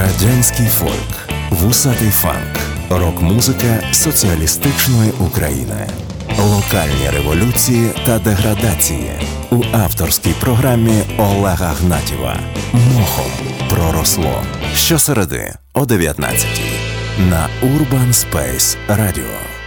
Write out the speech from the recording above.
Радянський фольк, вусатий фанк, рок-музика соціалістичної України, локальні революції та деградації. У авторській програмі Олега Гнатєва. Мохом проросло щосереди о 19 на Urban Space Radio.